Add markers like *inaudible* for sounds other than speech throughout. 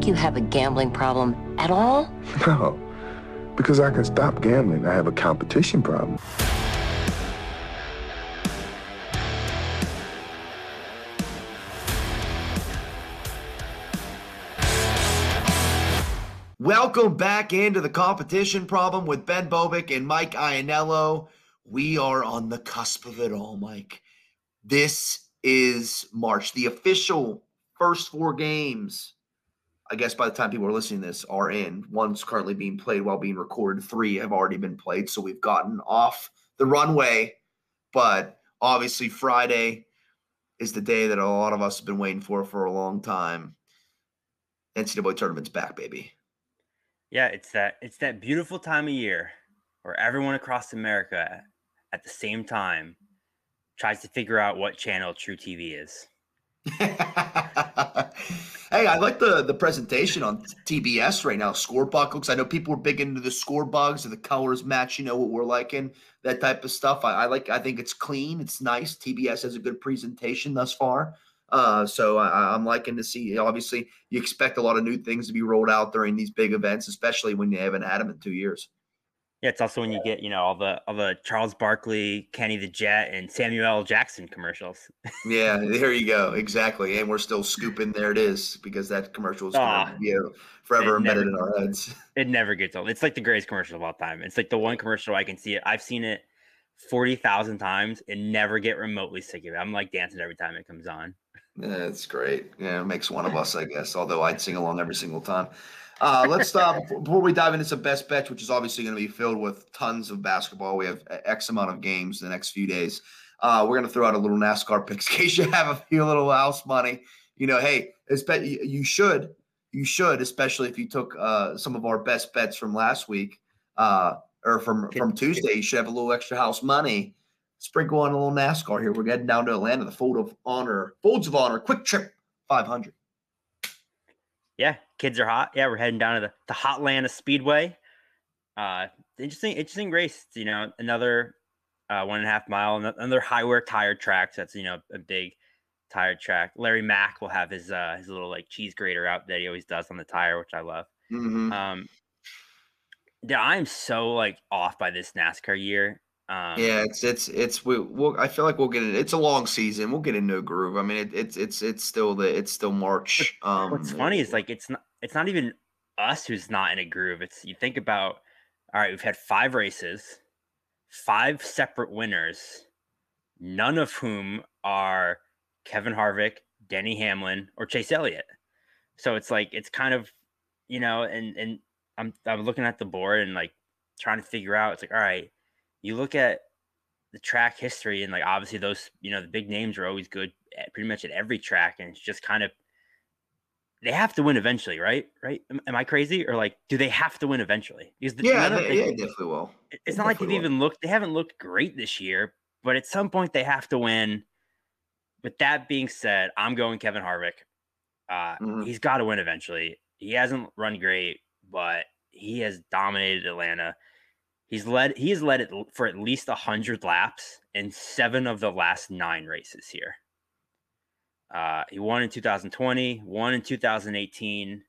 think you have a gambling problem at all? *laughs* No, because I can stop gambling. I have a competition problem. Welcome back into the competition problem with Ben Bobick and Mike Ianello. We are on the cusp of it all, Mike. This is March. The official first four games, I guess by the time people are listening to this, are in. One's currently being played while being recorded. Three have already been played. So we've gotten off the runway. But obviously, Friday is the day that a lot of us have been waiting for for a long time. NCAA tournament's back, baby. Yeah, it's that it's that beautiful time of year where everyone across America at the same time tries to figure out what channel truTV is. *laughs* hey, I like the the presentation on TBS right now. Score looks. I know people are big into the score bugs or the colors match. You know what we're liking, that type of stuff. I, I like. I think it's clean. It's nice. TBS has a good presentation thus far. Uh, so I, am liking to see. Obviously, you expect a lot of new things to be rolled out during these big events, especially when you haven't had them in two years. Yeah, it's also when you get you know all the all the Charles Barkley, Kenny the Jet, and Samuel Jackson commercials. yeah, *laughs* there you go. Exactly, and we're still scooping. There it is, because that commercial is going to be uh, forever embedded never, in our heads. *laughs* It never gets old. It's like the greatest commercial of all time. It's like the one commercial I can see it. I've seen it forty thousand times and never get remotely sick of it. I'm like dancing every time it comes on. Yeah, it's great. Yeah, it makes one of *laughs* us, I guess. Although I'd sing along every single time. Uh, let's stop *laughs* before we dive into some best bets, which is obviously going to be filled with tons of basketball. We have X amount of games the next few days. Uh, we're going to throw out a little NASCAR picks *laughs* in case you have a few little house money. You know, hey, you should, you should, especially if you took uh, some of our best bets from last week uh, or from from Tuesday. You should have a little extra house money sprinkle on a little NASCAR here. We're getting down to Atlanta, the Fold of Honor, Folds of Honor, QuikTrip 500. Yeah, kids are hot. Yeah, we're heading down to the, the Hotlanta Speedway. Uh, interesting, interesting race. You know, another uh, one and a half mile, another high work tire track. So that's you know a big tire track. Larry Mac will have his uh, his little like cheese grater out that he always does on the tire, which I love. Mm-hmm. Um, yeah, I'm so like off by this NASCAR year. Um, yeah, it's it's it's we we'll, I feel like we'll get it. It's a long season. We'll get into a groove. I mean, it, it's it's it's still the it's still March. Um, what's funny is like it's not it's not even us who's not in a groove. It's you think about. All right, we've had five races, five separate winners, none of whom are Kevin Harvick, Denny Hamlin, or Chase Elliott. So it's like it's kind of you know, and and I'm I'm looking at the board and like trying to figure out. It's like all right you look at the track history and like obviously those you know the big names are always good at pretty much at every track and it's just kind of they have to win eventually right? Right? Am, am i crazy? Or like do they have to win eventually? Because the, yeah, they, yeah definitely will. It's not like they've will. even looked they haven't looked great this year but at some point they have to win. With that being said i'm going kevin harvick. Uh, mm-hmm. he's got to win eventually. He hasn't run great but he has dominated atlanta He's led he has led it for at least 100 laps in 7 of the last 9 races here. Uh, he won in 2020, won in 2018.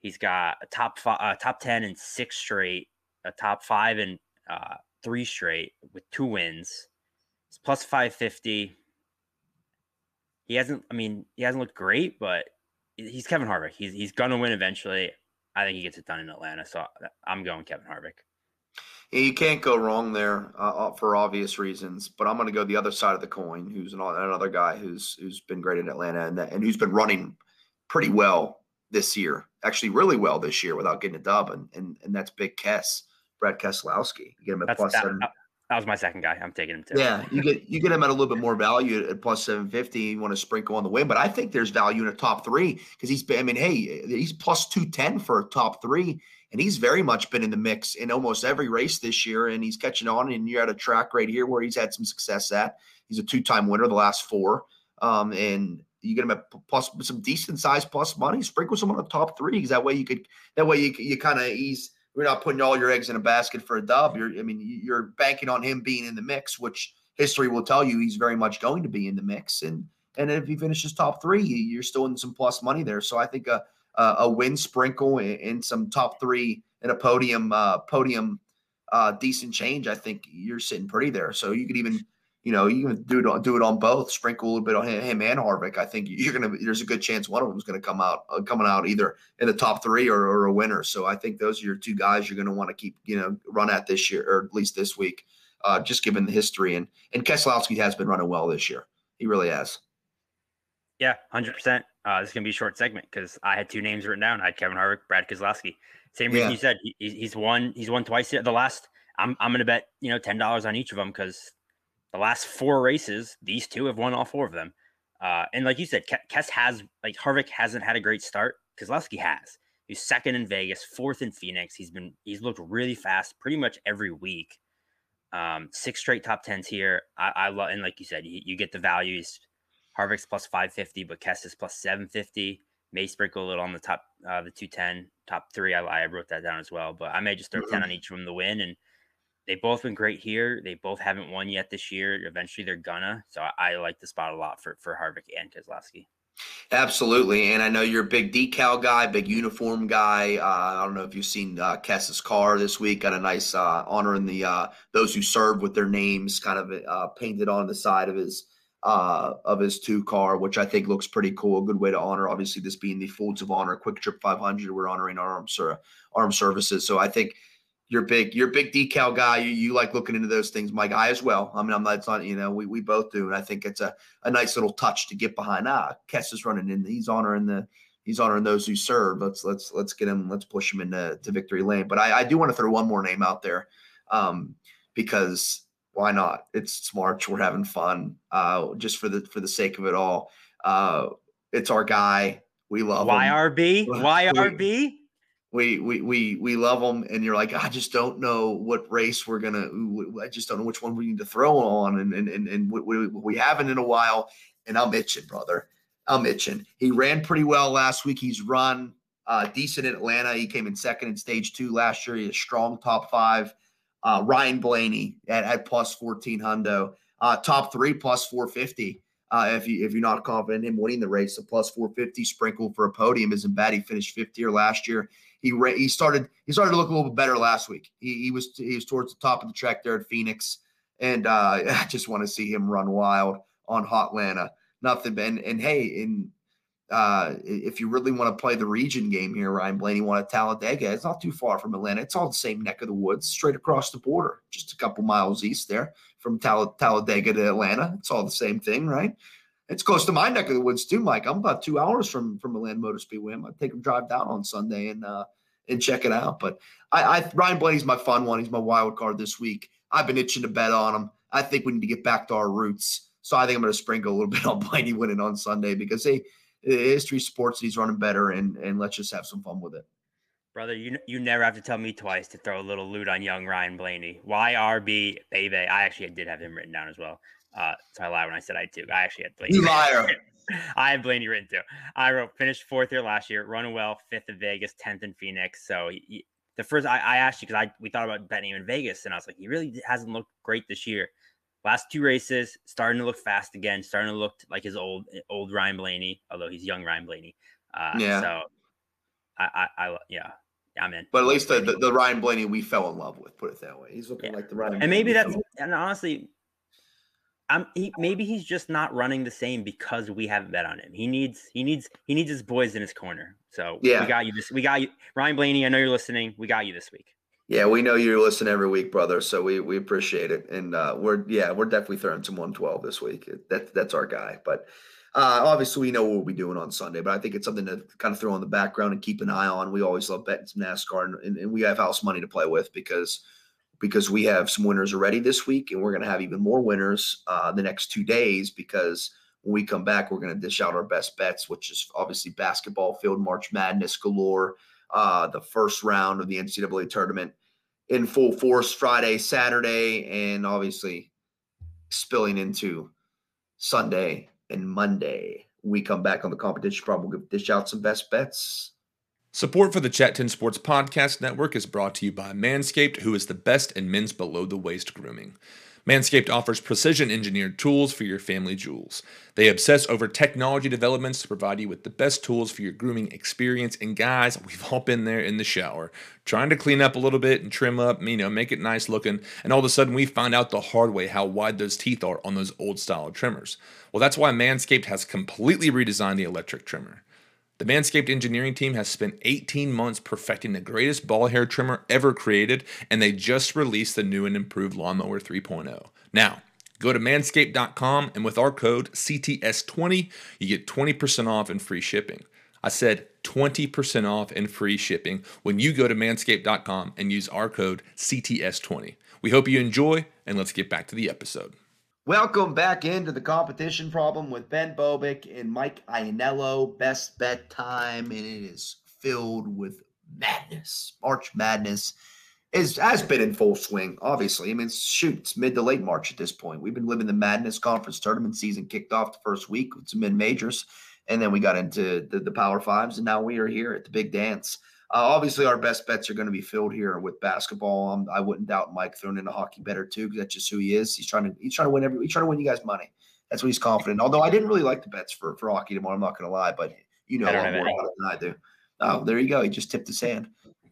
He's got a top five, uh, top 10 in 6 straight, a top 5 in uh, 3 straight with two wins. It's plus 550. He hasn't I mean, he hasn't looked great, but he's Kevin Harvick. He's he's going to win eventually. I think he gets it done in Atlanta, so I'm going Kevin Harvick. You can't go wrong there uh, uh for obvious reasons, but I'm going to go the other side of the coin. Who's an, another guy who's who's been great in Atlanta and and who's been running pretty well this year, actually really well this year without getting a dub, and and, and that's Big Kess, Brad Keselowski. You get him at plus that, seven. That was my second guy. I'm taking him too. Yeah, you get you get him at a little bit more value at plus seven fifty. You want to sprinkle on the win, but I think there's value in a top three because he's. I mean, hey, he's plus two ten for a top three and he's very much been in the mix in almost every race this year, and he's catching on. And you're at a track right here where he's had some success at. He's a two-time winner the last four, um, and you get him at plus some decent size plus money. Sprinkle some on the top three because that way you could that way you you kind of ease. We're not putting all your eggs in a basket for a dub. You're, I mean, you're banking on him being in the mix, which history will tell you he's very much going to be in the mix. And and if he finishes top three, you're still in some plus money there. So I think a uh, a win sprinkle in, in, some top three in a podium uh, podium uh, decent change, I think you're sitting pretty there. So you could even you know, you can do it on do it on both. Sprinkle a little bit on him and Harvick. I think you're gonna. There's a good chance one of them is gonna come out uh, coming out either in the top three or, or, a winner. So I think those are your two guys you're gonna want to keep you know run at this year or at least this week, uh, just given the history and and Keselowski has been running well this year. He really has. Yeah, hundred uh. This is gonna be a short segment because I had two names written down. I had Kevin Harvick, Brad Keselowski. Same reason yeah. you said. He, he's won. He's won twice. The last. I'm I'm gonna bet you know ten dollars on each of them because the last four races, these two have won all four of them. Uh, and like you said, Kess has like Harvick hasn't had a great start. Keselowski has. He's second in Vegas, fourth in Phoenix. He's been he's looked really fast pretty much every week. Um, six straight top tens here. I, I love and like you said, you, you get the values. Harvick's plus five fifty, but Kess is plus seven fifty. May sprinkle a little on the top, uh, the two ten, top three. I, I wrote that down as well, but I may just throw mm-hmm. ten on each of them to win and they've both been great here. They both haven't won yet this year. Eventually, they're gonna. So I, I like the spot a lot for for Harvick and Keselowski. Absolutely, and I know you're a big decal guy, big uniform guy. Uh, I don't know if you've seen uh, Kess's car this week. Got a nice uh, honoring the uh, those who served with their names, kind of uh, painted on the side of his uh, of his two car, which I think looks pretty cool. A good way to honor, obviously, this being the Folds of Honor QuikTrip 500. We're honoring our armed, armed services, so I think you're big, you're a big decal guy. You, you like looking into those things. My guy as well. I mean, I'm not, it's not, you know, we, we both do. And I think it's a, a nice little touch to get behind. Ah, Kess is running in. He's honoring the, he's honoring those who serve. Let's, let's, let's get him, let's push him into to victory lane. But I, I do want to throw one more name out there um, because why not? It's March. We're having fun uh, just for the, for the sake of it all. Uh, it's our guy. We love YRB. Him. YRB *laughs* we we we we love them and you're like i just don't know what race we're gonna i just don't know which one we need to throw on and and and, and we, we haven't in a while and i'm itching brother i'm itching he ran pretty well last week he's run uh, decent in atlanta he came in second in stage two last year he a strong top five uh, ryan blaney at, at plus 14 hundo uh, top three plus 450 uh, if you if you're not confident in winning the race, a plus 450 sprinkle for a podium isn't bad. He finished fifth here last year. He he started he started to look a little bit better last week. He, he was he was towards the top of the track there at Phoenix, and uh, *laughs* I just want to see him run wild on Hotlanta. Nothing, and and hey, in uh, if you really want to play the region game here, Ryan Blaney won at Talladega. It's not too far from Atlanta. It's all the same neck of the woods, straight across the border, just a couple miles east there from Tal- Talladega to Atlanta. It's all the same thing, right? It's close to my neck of the woods too, Mike. I'm about two hours from from Atlanta Motor Speedway. I'm gonna take a drive down on Sunday and uh, and check it out. But I, I Ryan Blaney's my fun one. He's my wild card this week. I've been itching to bet on him. I think we need to get back to our roots. So I think I'm going to sprinkle a little *laughs* bit on Blaney winning on Sunday because hey, history sports he's running better and and let's just have some fun with it. Brother, you you never have to tell me twice to throw a little loot on young Ryan Blaney. YRB baby. I actually did have him written down as well. Uh, so I lied when I said I too. I actually had Blaney. You liar. *laughs* I have Blaney written too. I wrote finished fourth here last year, running well, fifth in Vegas, tenth in Phoenix. So he, the first I, I asked you because I we thought about betting him in Vegas, and I was like, he really hasn't looked great this year. Last two races, starting to look fast again, starting to look like his old old Ryan Blaney, although he's young Ryan Blaney. Uh, yeah. So I, I, I yeah, I'm in. But at least the, the, the, Ryan Blaney we fell in love with, put it that way. He's looking yeah. like the Ryan. And maybe that's and honestly, I'm he, maybe he's just not running the same because we haven't bet on him. He needs he needs he needs his boys in his corner. So yeah, we got you this. We got you, Ryan Blaney. I know you're listening. We got you this week. Yeah, we know you listen every week, brother. So we we appreciate it, and uh, we're yeah we're definitely throwing some 112 this week. That that's our guy, but. Uh, obviously, we know what we'll be doing on Sunday, but I think it's something to kind of throw in the background and keep an eye on. We always love betting some NASCAR, and, and, and we have house money to play with because because we have some winners already this week, and we're going to have even more winners uh, the next two days because when we come back, we're going to dish out our best bets, which is obviously basketball field March Madness galore, uh, the first round of the NCAA tournament in full force Friday, Saturday, and obviously spilling into Sunday and Monday. We come back on the competition problem. We'll dish out some best bets Support for the Chat 10 Sports Podcast Network is brought to you by Manscaped, who is the best in men's below the waist grooming. Manscaped offers precision engineered tools for your family jewels. They obsess over technology developments to provide you with the best tools for your grooming experience. And guys, we've all been there in the shower, trying to clean up a little bit and trim up, you know, make it nice looking. And all of a sudden, we find out the hard way how wide those teeth are on those old style trimmers. Well, that's why Manscaped has completely redesigned the electric trimmer. The Manscaped engineering team has spent 18 months perfecting the greatest ball hair trimmer ever created, and they just released the new and improved Lawnmower 3.0. Now, go to manscaped.com, and with our code CTS20, you get 20% off and free shipping. I said 20% off and free shipping when you go to manscaped.com and use our code CTS20. We hope you enjoy, and let's get back to the episode. Welcome back into the competition problem with Ben Bobick and Mike Iannello. Best bet time, and it is filled with madness. March Madness is has been in full swing. Obviously, I mean, shoot, it's mid to late March at this point. We've been living the Madness Conference tournament season. Kicked off the first week with some mid majors, and then we got into the, the Power Fives, and now we are here at the big dance. Uh, obviously, our best bets are going to be filled here with basketball. Um, I wouldn't doubt Mike throwing in a hockey better too, because that's just who he is. He's trying to he's trying to win every he's trying to win you guys money. That's what he's confident. Although I didn't really like the bets for for hockey tomorrow. I'm not going to lie, but you know a lot more about it than I do. Oh, there you go. He just tipped his hand.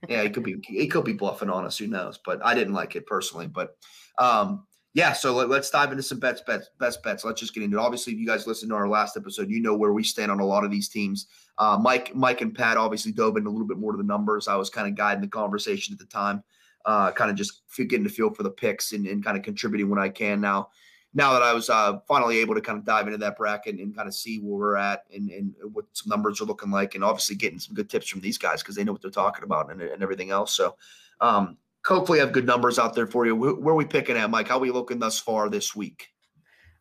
Yeah, he could be he could be bluffing on us. Who knows? But I didn't like it personally. But um, yeah, so let, us dive into some bets, bets, best bets. Let's just get into it. Obviously, if you guys listened to our last episode, you know where we stand on a lot of these teams. Uh, Mike, Mike, and Pat obviously dove in a little bit more to the numbers. I was kind of guiding the conversation at the time, uh, kind of just getting the feel for the picks and, and kind of contributing when I can. Now, now that I was uh, finally able to kind of dive into that bracket and, and kind of see where we're at and, and what some numbers are looking like, and obviously getting some good tips from these guys because they know what they're talking about and, and everything else. So, um, hopefully have good numbers out there for you. Where are we picking at, Mike? How are we looking thus far this week?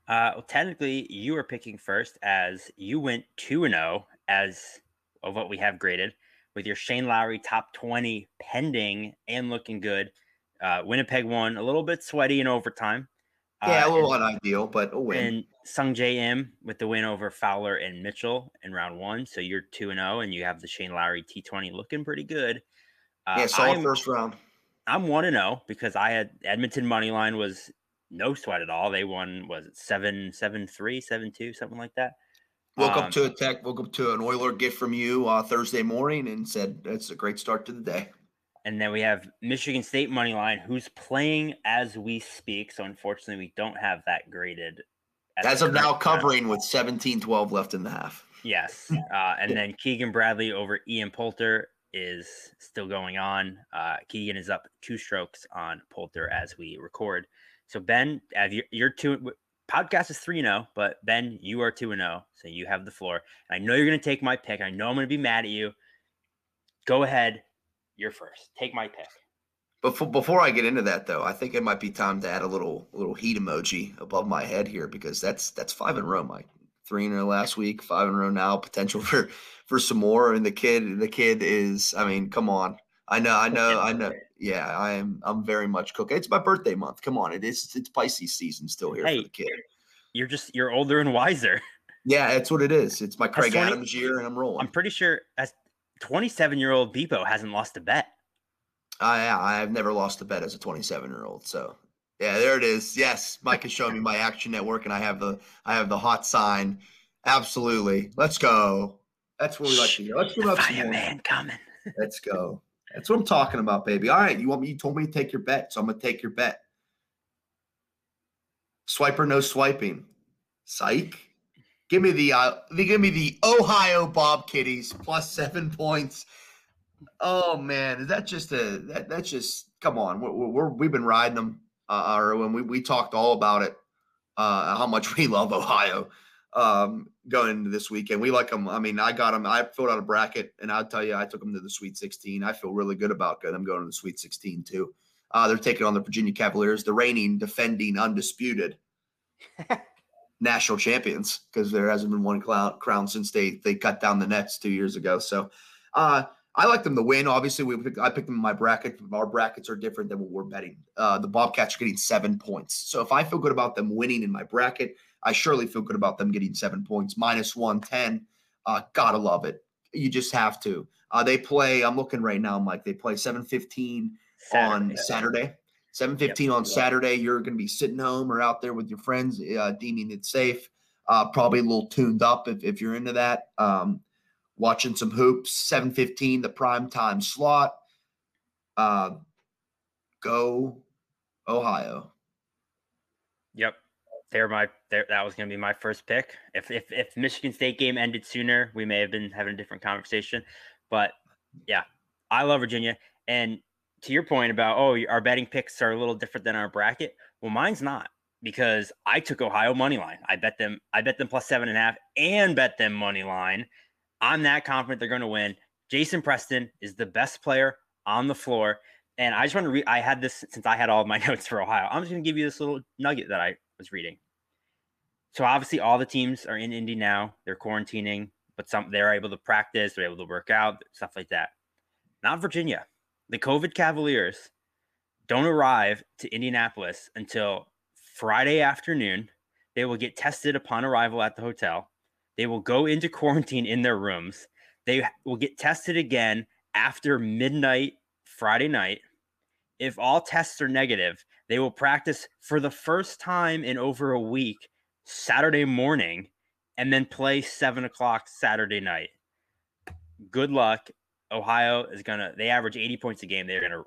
Uh, well, technically, you are picking first as you went 2 0 as of what we have graded with your Shane Lowry top 20 pending and looking good. Uh, Winnipeg won a little bit sweaty in overtime. Yeah, uh, a little and, unideal, but a win. And Sungjae Im with the win over Fowler and Mitchell in round one. So you're 2 0, and you have the Shane Lowry T20 looking pretty good. Uh, yeah, solid first round. I'm one to zero because I had Edmonton money line was no sweat at all. They won was it seven seven three seven two something like that. Woke um, up to a tech, woke up to an Oiler gift from you uh, Thursday morning and said it's a great start to the day. And then we have Michigan State money line, who's playing as we speak. So unfortunately, we don't have that graded. As of now, covering with 17-12 left in the half. Yes, uh, and *laughs* then Keegan Bradley over Ian Poulter is still going on. Uh, Keegan is up two strokes on Poulter as we record. So Ben, have you, you're two. Podcast is three zero, oh, but Ben, you are two and zero, oh, so you have the floor. I know you're going to take my pick. I know I'm going to be mad at you. Go ahead, you're first. Take my pick. Before before I get into that though, I think it might be time to add a little little heat emoji above my head here because that's that's five in a row, Mike. Three in a row last week, five in a row now. Potential *laughs* for for some more. And the kid, the kid is, I mean, come on. I know, I know, I know. *laughs* Yeah, I am. I'm very much cooking. It's my birthday month. Come on, it is. It's Pisces season still here hey, for the kid. You're just you're older and wiser. *laughs* Yeah, that's what it is. It's my Craig 20, Adams year, and I'm rolling. I'm pretty sure as 27 year old Beepo hasn't lost a bet. Uh, yeah, I've never lost a bet as a 27 year old. So yeah, there it is. Yes, Mike is showing me my Action Network, and I have the I have the hot sign. Absolutely. Let's go. That's what we like to hear. Let's go. Fireman coming. *laughs* Let's go. That's what I'm talking about, baby. All right, you want me? You told me to take your bet, so I'm gonna take your bet. Swiper, no swiping. Psych. Give me the uh, give me the Ohio Bob Kitties plus seven points. Oh man, is that just a that that's just come on? We're, we're we've been riding them, uh, or when we we talked all about it, uh, how much we love Ohio um, going into this weekend. We like them. I mean, I got them. I filled out a bracket, and I'll tell you, I took them to the Sweet 16. I feel really good about them going to the Sweet 16 too. Uh, they're taking on the Virginia Cavaliers, the reigning, defending, undisputed *laughs* national champions, because there hasn't been one crown, crown since they they cut down the nets two years ago. So. Uh, I like them to win. Obviously, we I picked them in my bracket. Our brackets are different than what we're betting. Uh, the Bobcats are getting seven points. So if I feel good about them winning in my bracket, I surely feel good about them getting seven points, minus 110. Uh, gotta love it. You just have to. Uh, they play, I'm looking right now, Mike. They play 715 on Saturday. 7:15 yep. on Saturday. You're going to be sitting home or out there with your friends, uh, deeming it safe. Uh, probably a little tuned up if, if you're into that. Um, watching some hoops. 7:15, the prime time slot. Uh, go Ohio. Yep, they're my they're, that was going to be my first pick. If if if Michigan State game ended sooner, we may have been having a different conversation. But yeah, I love Virginia. And to your point about oh, our betting picks are a little different than our bracket. Well, mine's not because I took Ohio money line. I bet them. I bet them plus seven and a half and bet them money line. I'm that confident they're going to win. Jason Preston is the best player on the floor. And I just want to read, I had this since I had all of my *laughs* notes for Ohio. I'm just going to give you this little nugget that I was reading. So obviously, all the teams are in Indy now. They're quarantining, but some they're able to practice, they're able to work out, stuff like that. Not Virginia. The COVID Cavaliers don't arrive to Indianapolis until Friday afternoon. They will get tested upon arrival at the hotel. They will go into quarantine in their rooms. They will get tested again after midnight Friday night. If all tests are negative, they will practice for the first time in over a week Saturday morning and then play seven o'clock Saturday night. Good luck. Ohio is gonna they average 80 points a game. They're gonna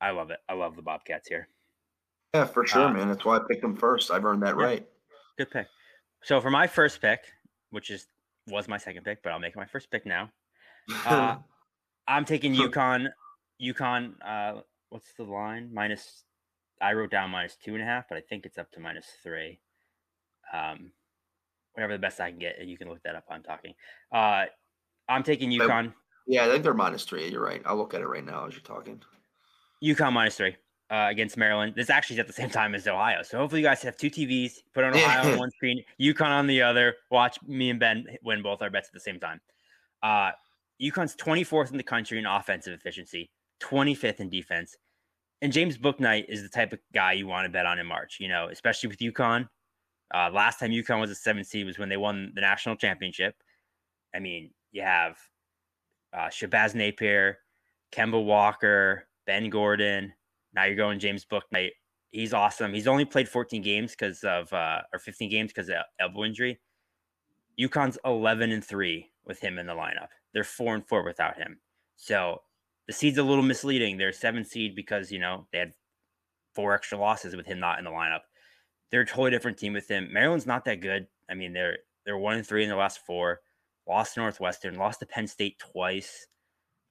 I love it. I love the Bobcats here. Yeah, for sure, uh, man. That's why I picked them first. I've earned that yeah, right. Good pick. So for my first pick, which is was my second pick, but I'll make my first pick now. *laughs* Uh, I'm taking UConn. UConn. Uh, what's the line? Minus. I wrote down minus two and a half, but I think it's up to minus three. Um, whatever the best I can get. And you can look that up. I'm talking. Uh, I'm taking UConn. Yeah, I think they're minus three. You're right. I'll look at it right now as you're talking. UConn minus three uh, against Maryland. This actually is at the same time as Ohio. So hopefully you guys have two TVs, put on Ohio on one screen, UConn on the other. Watch me and Ben win both our bets at the same time. Uh, UConn's 24th in the country in offensive efficiency, 25th in defense. And James Bouknight is the type of guy you want to bet on in March, you know, especially with UConn. Uh, last time UConn was a seven seed was when they won the national championship. I mean, you have uh, Shabazz Napier, Kemba Walker, Ben Gordon, now you're going James Bouknight. He's awesome. He's only played 14 games because of uh, or 15 games because of elbow injury. UConn's 11 and three with him in the lineup. They're four and four without him. So the seed's a little misleading. They're seven seed because you know they had four extra losses with him not in the lineup. They're a totally different team with him. Maryland's not that good. I mean, they're they're one and three in the last four. Lost to Northwestern, lost to Penn State twice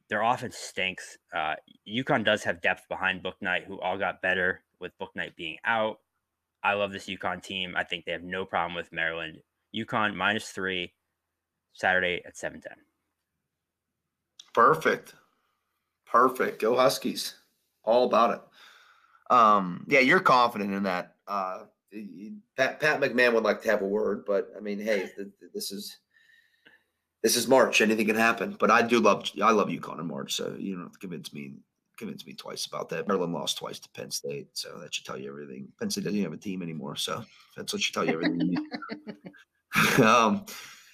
their offense stinks. Uh, UConn does have depth behind Bouknight, who all got better with Bouknight being out. I love this UConn team. I think they have no problem with Maryland. UConn minus three, Saturday at seven ten. Perfect, perfect. Go Huskies! All about it. Um, yeah, you're confident in that. Uh, Pat, Pat McMahon would like to have a word, but I mean, hey, this is this is March. Anything can happen. But I do love I love UConn in March. So you don't have to convince me convince me twice about that. Maryland lost twice to Penn State, so that should tell you everything. Penn State doesn't have a team anymore, so that's what should tell you everything. *laughs* um,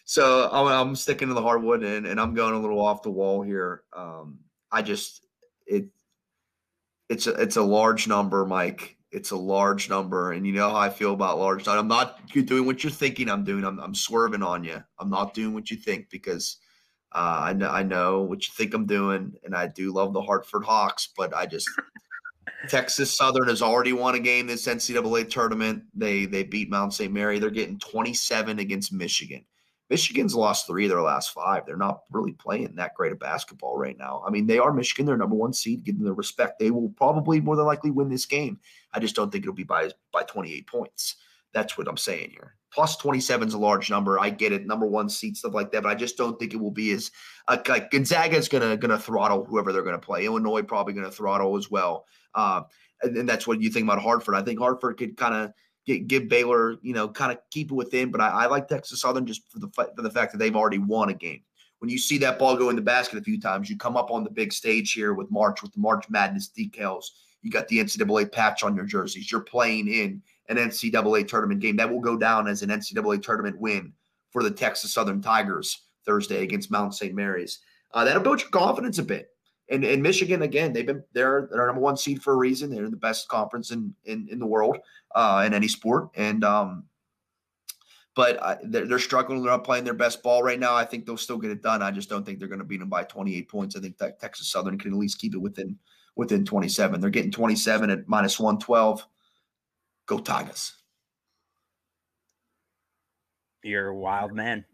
so I'm, I'm, sticking to the hardwood, and, and I'm going a little off the wall here. Um, I just it it's a it's a large number, Mike it's a large number, and you know how I feel about large. I'm not doing what you're thinking I'm doing. I'm, I'm swerving on you. I'm not doing what you think because uh, I know I know what you think I'm doing, and I do love the Hartford Hawks, but I just *laughs* Texas Southern has already won a game this NCAA tournament. They they beat Mount St. Mary. They're getting 27 against Michigan. Michigan's lost three of their last five. They're not really playing that great of basketball right now. I mean, they are Michigan. They're number one seed. Them the respect. They will probably more than likely win this game. I just don't think it'll be by by 28 points. That's what I'm saying here. Plus 27 is a large number. I get it. Number one seed, stuff like that. But I just don't think it will be as uh, like Gonzaga's gonna gonna throttle whoever they're gonna play. Illinois probably gonna throttle as well. Uh, and, and that's what you think about Hartford. I think Hartford could kind of get, give Baylor, you know, kind of keep it within. But I, I, like Texas Southern just for the for the fact that they've already won a game. When you see that ball go in the basket a few times, you come up on the big stage here with March with the March Madness decals. You got the NCAA patch on your jerseys. You're playing in an NCAA tournament game that will go down as an NCAA tournament win for the Texas Southern Tigers Thursday against Mount St. Mary's. Uh, that'll build your confidence a bit. And, and Michigan again, they've been they're they're number one seed for a reason. They're the best conference in in, in the world uh, in any sport, and um, but I, they're, they're, struggling. They're not playing their best ball right now. I think they'll still get it done. I just don't think they're going to beat them by 28 points. I think that Texas Southern can at least keep it within within 27. They're getting 27 at minus 112. Go Tigers. You're a wild man.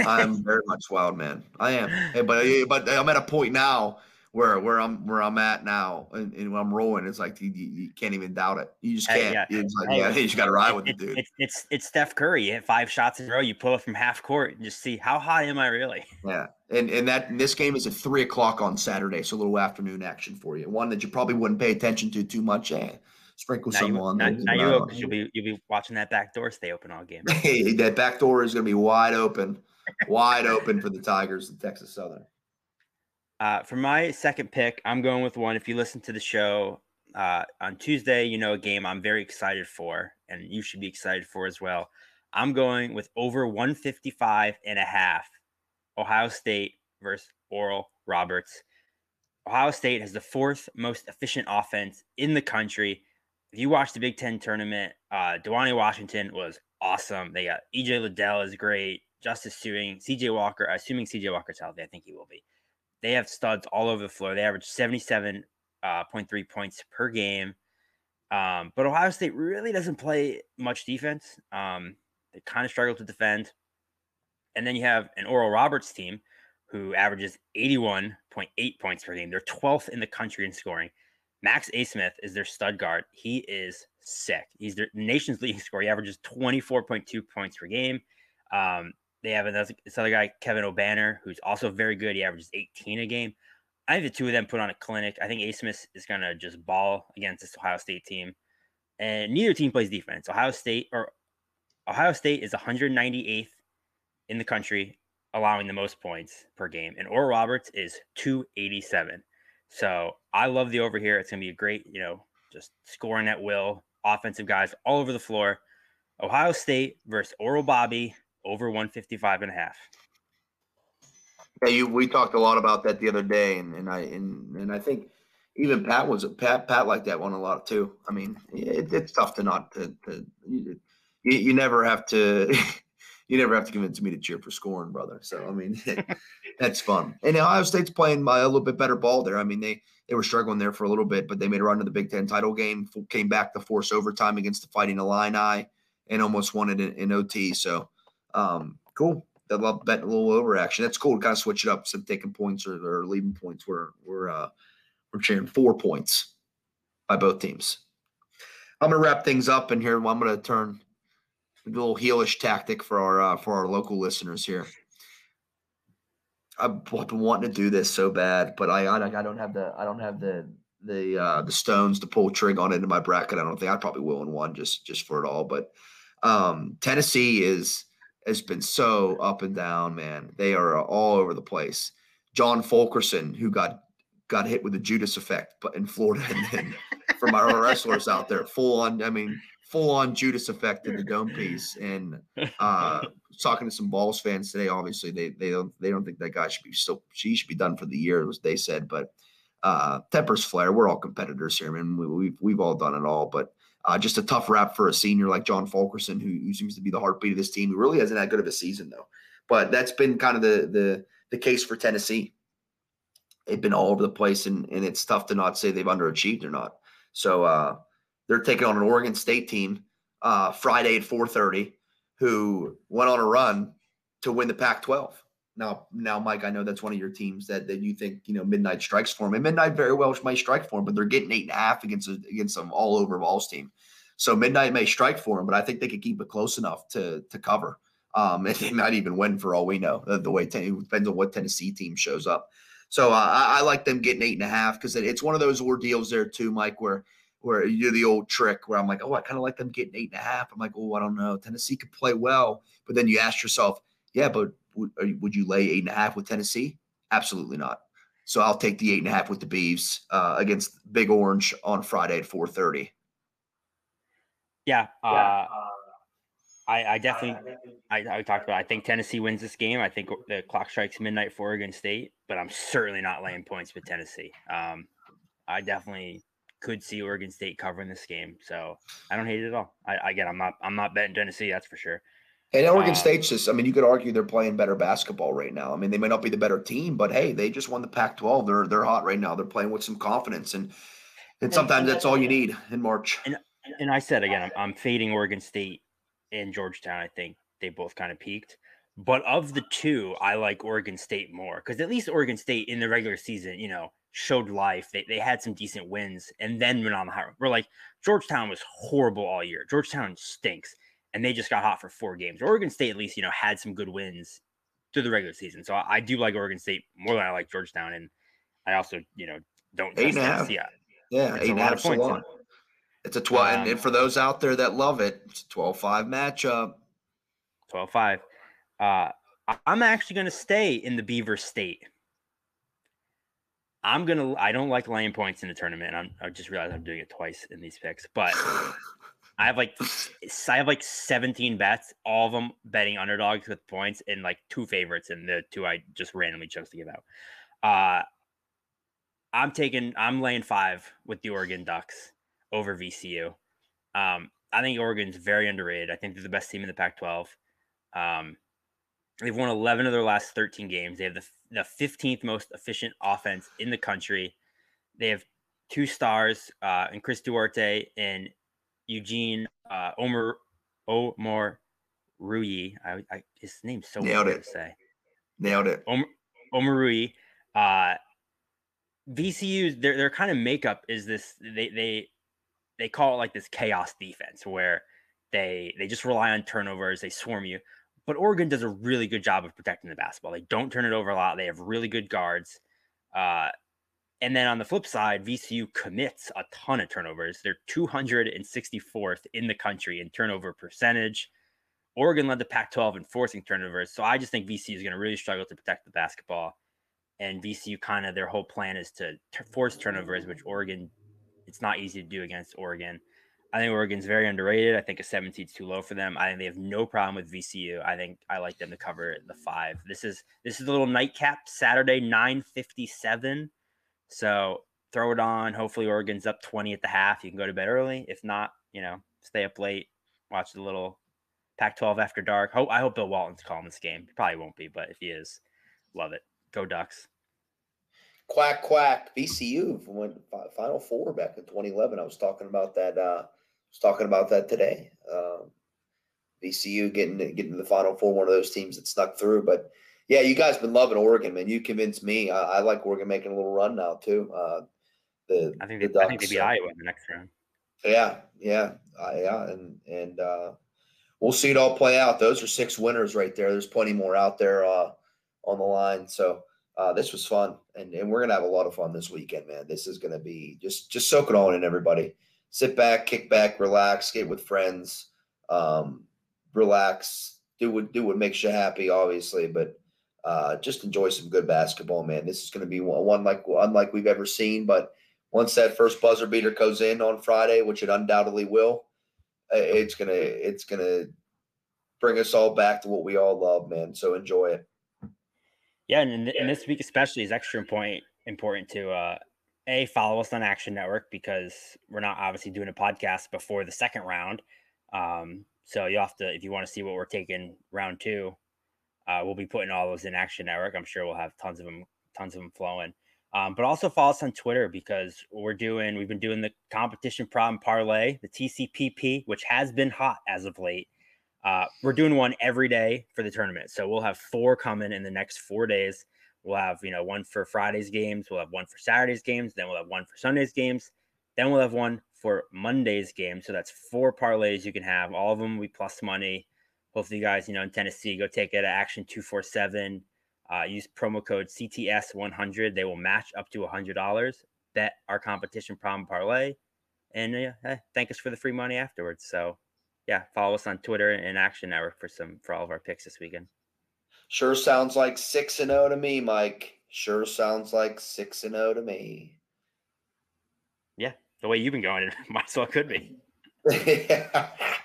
I'm *laughs* very much wild man. I am. Hey, but but I'm at a point now where where I'm where I'm at now, and, and when I'm rolling, it's like you, you, can't even doubt it. You just can't. Hey, yeah. It's like, hey, yeah, *laughs* you just got to ride with it, the dude. It's, it's it's Steph Curry. You hit five shots in a row. You pull it from half court and just see how high am I really? *laughs* Yeah, and and that and this game is at three o'clock on Saturday, so a little afternoon action for you. One that you probably wouldn't pay attention to too much. Eh, sprinkle now some you, on. Now, now you you'll be you'll be watching that back door stay open all game. Hey, *laughs* that back door is going to be wide open, wide open for the Tigers and Texas Southern. Uh, for my second pick, I'm going with one. If you listen to the show uh, on Tuesday, you know a game I'm very excited for, and you should be excited for as well. I'm going with over 155 and a half. Ohio State versus Oral Roberts. Ohio State has the fourth most efficient offense in the country. If you watch the Big Ten tournament, uh, Washington was awesome. They got EJ Liddell is great. Justice Sueing, CJ Walker, assuming CJ Walker's healthy, I think he will be. They have studs all over the floor. They average 77.3 uh, points per game. Um, but Ohio State really doesn't play much defense. Um, they kind of struggle to defend. And then you have an Oral Roberts team who averages 81.8 points per game. They're 12th in the country in scoring. Max Abmas is their stud guard. He is sick. He's their nation's leading scorer. He averages 24.2 points per game. Um, they have another this other guy, Kevin Obanor, who's also very good. He averages 18 a game. I think the two of them put on a clinic. I think Abmas is going to just ball against this Ohio State team. And neither team plays defense. Ohio State or Ohio State is 198th in the country, allowing the most points per game. And Oral Roberts is 287. So I love the over here. It's going to be a great, you know, just scoring at will, offensive guys all over the floor. Ohio State versus Oral Bobby over 155 and a half. Yeah, you, we talked a lot about that the other day, and, and I and, and I think even Pat was Pat Pat like that one a lot too. I mean, it, it's tough to not to, to you, you never have to *laughs* you never have to convince me to cheer for scoring, brother. So I mean, *laughs* that's fun. And Ohio State's playing a little bit better ball there. I mean, they they were struggling there for a little bit, but they made a run to the Big Ten title game, came back to force overtime against the Fighting Illini, and almost won it in, in OT. So um, cool. I love a little over action. That's cool to kind of switch it up instead of taking points or, or leaving points. We're we're uh, we're sharing four points by both teams. I'm gonna wrap things up in here. I'm gonna turn a little heelish tactic for our uh, for our local listeners here. I've been wanting to do this so bad, but I I, I don't have the I don't have the the uh, the stones to pull trigger on into my bracket. I don't think I probably will in one just just for it all. But um, Tennessee is has been so up and down, man. They are all over the place. John Fulkerson, who got got hit with the Judas effect, but in Florida, *laughs* and then from our wrestlers out there, full on. I mean, full on Judas effect in the dome piece. And uh, talking to some Vols fans today, obviously they they don't they don't think that guy should be still she should be done for the year, as they said. But uh, tempers flare. We're all competitors here. I mean, we, we've we've all done it all, but uh, just a tough rap for a senior like John Fulkerson, who, who, seems to be the heartbeat of this team. He really hasn't had good of a season though. But that's been kind of the the the case for Tennessee. They've been all over the place, and and it's tough to not say they've underachieved or not. So uh, they're taking on an Oregon State team uh, Friday at 4:30, who went on a run to win the Pac-12. Now, now, Mike, I know that's one of your teams that, that you think you know midnight strikes for them, and midnight very well might strike for them, but they're getting eight and a half against against some all over Vols team. So midnight may strike for them, but I think they could keep it close enough to to cover. Um, *laughs* and they might even win for all we know. The, the way ten, it depends on what Tennessee team shows up. So uh, I, I, like them getting eight and a half because it, it's one of those ordeals there too, Mike, where where you do the old trick where I'm like, oh, I kind of like them getting eight and a half. I'm like, oh, I don't know. Tennessee could play well, but then you ask yourself, yeah, but would, would you lay eight and a half with Tennessee? Absolutely not. So I'll take the eight and a half with the Beavs uh, against Big Orange on Friday at four thirty. Yeah, uh, I, I definitely, I, I talked about. I think Tennessee wins this game. I think the clock strikes midnight for Oregon State, but I'm certainly not laying points with Tennessee. Um, I definitely could see Oregon State covering this game, so I don't hate it at all. I again, I'm not, I'm not betting Tennessee. That's for sure. And Oregon um, State's just, I mean, you could argue they're playing better basketball right now. I mean, they may not be the better team, but hey, they just won the Pac 12. They're they're hot right now. They're playing with some confidence. And and sometimes that's all you need in March. And and I said again, I'm, I'm fading Oregon State and Georgetown. I think they both kind of peaked. But of the two, I like Oregon State more because at least Oregon State in the regular season, you know, showed life. They, they had some decent wins and then went on the high. We're like, Georgetown was horrible all year. Georgetown stinks and they just got hot for four games. Oregon State at least you know had some good wins through the regular season, so I, I do like Oregon State more than I like Georgetown, and I also you know don't eight and a half. Yeah, yeah, eight and a half. Points it's a 12 um, and for those out there that love it it's a 12-5 matchup 12-5 uh i'm actually going to stay in the beaver state i'm going to i don't like laying points in the tournament I'm, i just realized i'm doing it twice in these picks but *sighs* *laughs* I have like I have like 17 bets, all of them betting underdogs with points, and like two favorites, and the two I just randomly chose to give out. Uh I'm taking I'm laying five with the Oregon Ducks over VCU. Um, I think Oregon's very underrated. I think they're the best team in the Pac-12. Um, they've won 11 of their last 13 games. They have the, the 15th most efficient offense in the country. They have two stars, uh, and Chris Duarte and Eugene uh, Omer Omar Rui. I, I, his name's so Nailed it. to say. Nailed it. Omer, Omoruyi. Uh, VCU's their their kind of makeup is this. They they they call it like this chaos defense where they they just rely on turnovers. They swarm you. But Oregon does a really good job of protecting the basketball. They don't turn it over a lot. They have really good guards. Uh, and then on the flip side, VCU commits a ton of turnovers. They're 264th in the country in turnover percentage. Oregon led the Pac 12 in forcing turnovers. So I just think VCU is going to really struggle to protect the basketball. And VCU kind of their whole plan is to t- force turnovers, which Oregon, it's not easy to do against Oregon. I think Oregon's very underrated. I think a 17 is too low for them. I think they have no problem with VCU. I think I like them to cover the five. This is this is a little nightcap Saturday 957 so throw it on. Hopefully, Oregon's up 20 at the half. You can go to bed early. If not, you know, stay up late, watch the little Pac 12 after dark. Hope I hope Bill Walton's calling this game. He probably won't be, but if he is, love it. Go Ducks. Quack quack. VCU went Final Four back in 2011. I was talking about that. Uh, I was talking about that today. Um, VCU getting getting to the Final Four, one of those teams that snuck through. But yeah, you guys been loving Oregon, man. You convinced me. I, I like Oregon making a little run now too. Uh, the I think they, the Ducks, I think they beat uh, Iowa in the next round. Yeah, yeah, uh, yeah, and and uh, we'll see it all play out. Those are six winners right there. There's plenty more out there uh, on the line. So uh, this was fun, and and we're gonna have a lot of fun this weekend, man. This is gonna be just just soak it all in, everybody. Sit back, kick back, relax, get with friends, um, relax, do what do what makes you happy, obviously, but uh, just enjoy some good basketball, man. This is going to be one like unlike we've ever seen. But once that first buzzer beater goes in on Friday, which it undoubtedly will, it's gonna it's gonna bring us all back to what we all love, man. So enjoy it. Yeah, and, and this week especially is extra important important to uh, a follow us on Action Network because we're not obviously doing a podcast before the second round. Um, so you have to if you want to see what we're taking round two, uh, we'll be putting all those in Action Network. I'm sure we'll have tons of them, tons of them flowing. Um, but also follow us on Twitter because we're doing, we've been doing the competition problem parlay, the TCPP, which has been hot as of late. Uh, we're doing one every day for the tournament. So we'll have four coming in the next four days. We'll have, you know, one for Friday's games. We'll have one for Saturday's games. Then we'll have one for Sunday's games. Then we'll have one for Monday's game. So that's four parlays you can have. All of them we plus money. Hopefully, you guys, you know, in Tennessee, go take it at Action 247. Uh, use promo code CTS100. They will match up to $100. Bet our competition problem parlay. And uh, hey, thank us for the free money afterwards. So, yeah, follow us on Twitter and Action Network for some for all of our picks this weekend. Sure sounds like 6 and 0 to me, Mike. Sure sounds like 6 and 0 to me. Yeah, the way you've been going, it *laughs* might as well could be. yeah. *laughs* *laughs*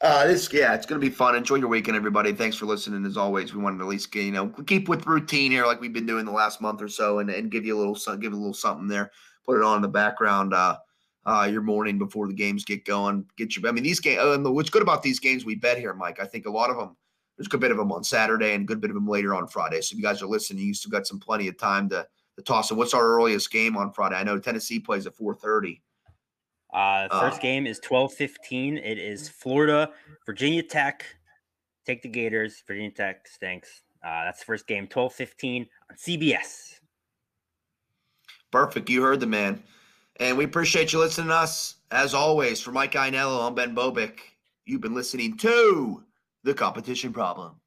Uh, this yeah, it's gonna be fun. Enjoy your weekend, everybody. Thanks for listening. As always, we wanted to at least you know keep with routine here, like we've been doing the last month or so, and, and give you a little give a little something there. Put it on in the background. Uh, uh, your morning before the games get going. Get your, I mean, these games. Uh, what's good about these games we bet here, Mike? I think a lot of them. There's a good bit of them on Saturday and a good bit of them later on Friday. So if you guys are listening, you still got some plenty of time to to toss. And what's our earliest game on Friday? I know Tennessee plays at 4:30. Uh, first uh, game is 12:15. It is Florida, Virginia Tech. Take the Gators. Virginia Tech stinks. Uh, that's the first game, 12:15 on CBS. Perfect. You heard the man. And we appreciate you listening to us. As always, for Mike Iannello, I'm Ben Bobick. You've been listening to The Competition Problem.